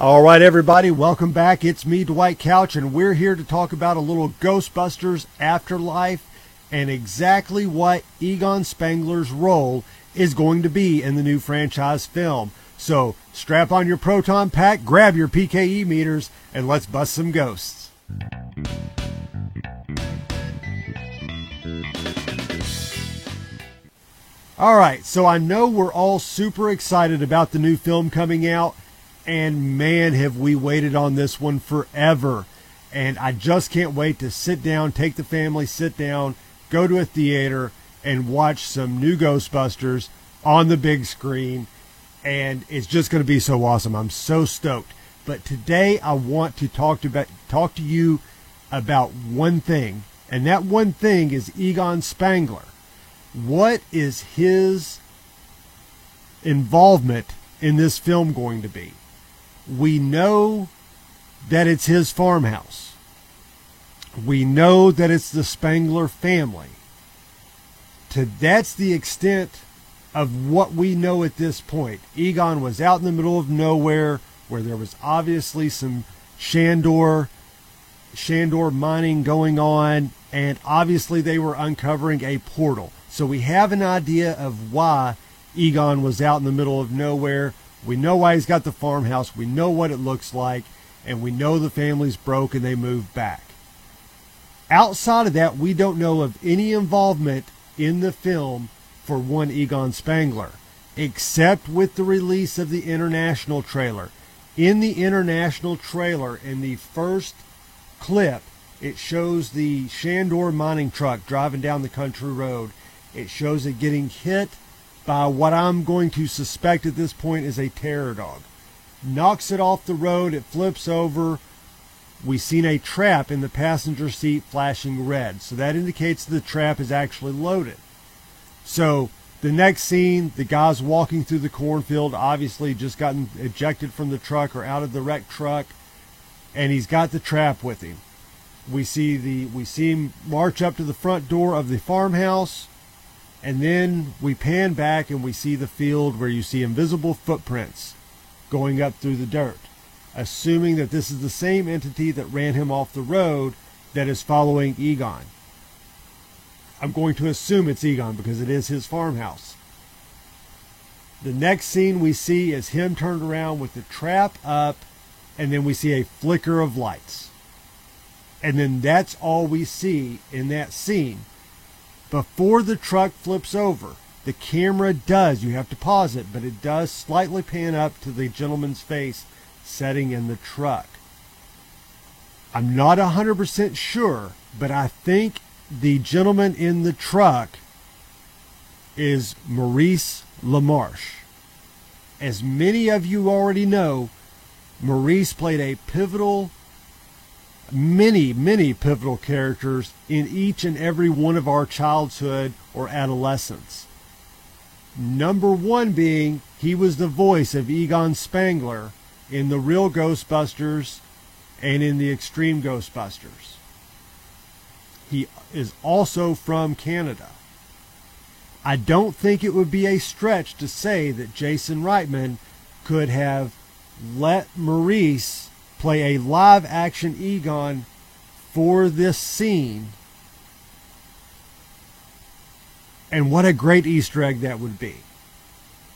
All right, everybody, welcome back. It's me, Dwight Couch, and we're here to talk about a little Ghostbusters Afterlife and exactly what Egon Spengler's role is going to be in the new franchise film. So strap on your proton pack, grab your PKE meters, and let's bust some ghosts. All right, so I know we're all super excited about the new film coming out, and man, have we waited on this one forever. And I just can't wait to sit down, take the family, sit down, go to a theater, and watch some new Ghostbusters on the big screen. And it's just going to be so awesome. I'm so stoked. But today I want to talk to about, talk to you about one thing, and that one thing is Egon Spengler. What is his involvement in this film going to be? We know that it's his farmhouse. We know that it's the Spengler family. To that's the extent of what we know at this point. Egon was out in the middle of nowhere where there was obviously some Shandor Shandor mining going on and obviously they were uncovering a portal. So we have an idea of why Egon was out in the middle of nowhere. We know why he's got the farmhouse. We know what it looks like and we know the family's broke and they moved back. Outside of that, we don't know of any involvement in the film for one Egon Spengler, except with the release of the international trailer. In the international trailer, in the first clip, it shows the Shandor mining truck driving down the country road. It shows it getting hit by what I'm going to suspect at this point is a terror dog. Knocks it off the road, it flips over. We've seen a trap in the passenger seat flashing red. So that indicates the trap is actually loaded. So the next scene, the guy's walking through the cornfield, obviously just gotten ejected from the truck or out of the wrecked truck, and he's got the trap with him. We see the we see him march up to the front door of the farmhouse, and then we pan back and we see the field where you see invisible footprints going up through the dirt, assuming that this is the same entity that ran him off the road that is following Egon. I'm going to assume it's Egon because it is his farmhouse. The next scene we see is him turned around with the trap up, and then we see a flicker of lights. And then that's all we see in that scene. Before the truck flips over, the camera does, you have to pause it, but it does slightly pan up to the gentleman's face sitting in the truck. I'm not 100% sure, but I think the gentleman in the truck is Maurice LaMarche. As many of you already know, Maurice played a pivotal, many, many pivotal characters in each and every one of our childhood or adolescence. Number one being he was the voice of Egon Spengler in the real Ghostbusters and in the Extreme Ghostbusters. He is also from Canada. I don't think it would be a stretch to say that Jason Reitman could have let Maurice play a live action Egon for this scene. And what a great Easter egg that would be.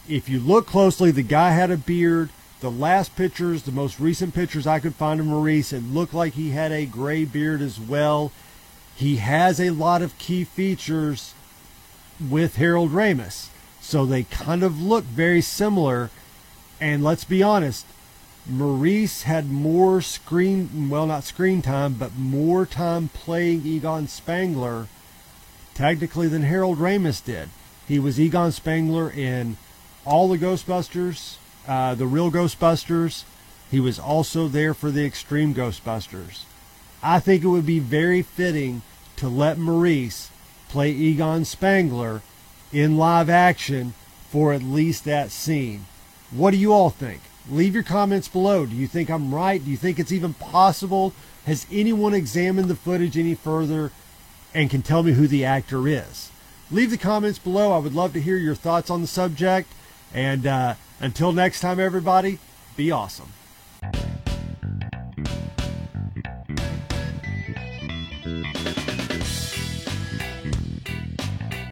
If you look closely, the guy had a beard. The last pictures, the most recent pictures I could find of Maurice, it looked like he had a gray beard as well. He has a lot of key features with Harold Ramis. So they kind of look very similar. And let's be honest, Maurice had more screen, well, not screen time, but more time playing Egon Spengler technically than Harold Ramis did. He was Egon Spengler in all the Ghostbusters, uh, the real Ghostbusters. He was also there for the Extreme Ghostbusters. I think it would be very fitting to let Maurice play Egon Spengler in live action for at least that scene. What do you all think? Leave your comments below. Do you think I'm right? Do you think it's even possible? Has anyone examined the footage any further and can tell me who the actor is? Leave the comments below. I would love to hear your thoughts on the subject. And uh, until next time, everybody, be awesome.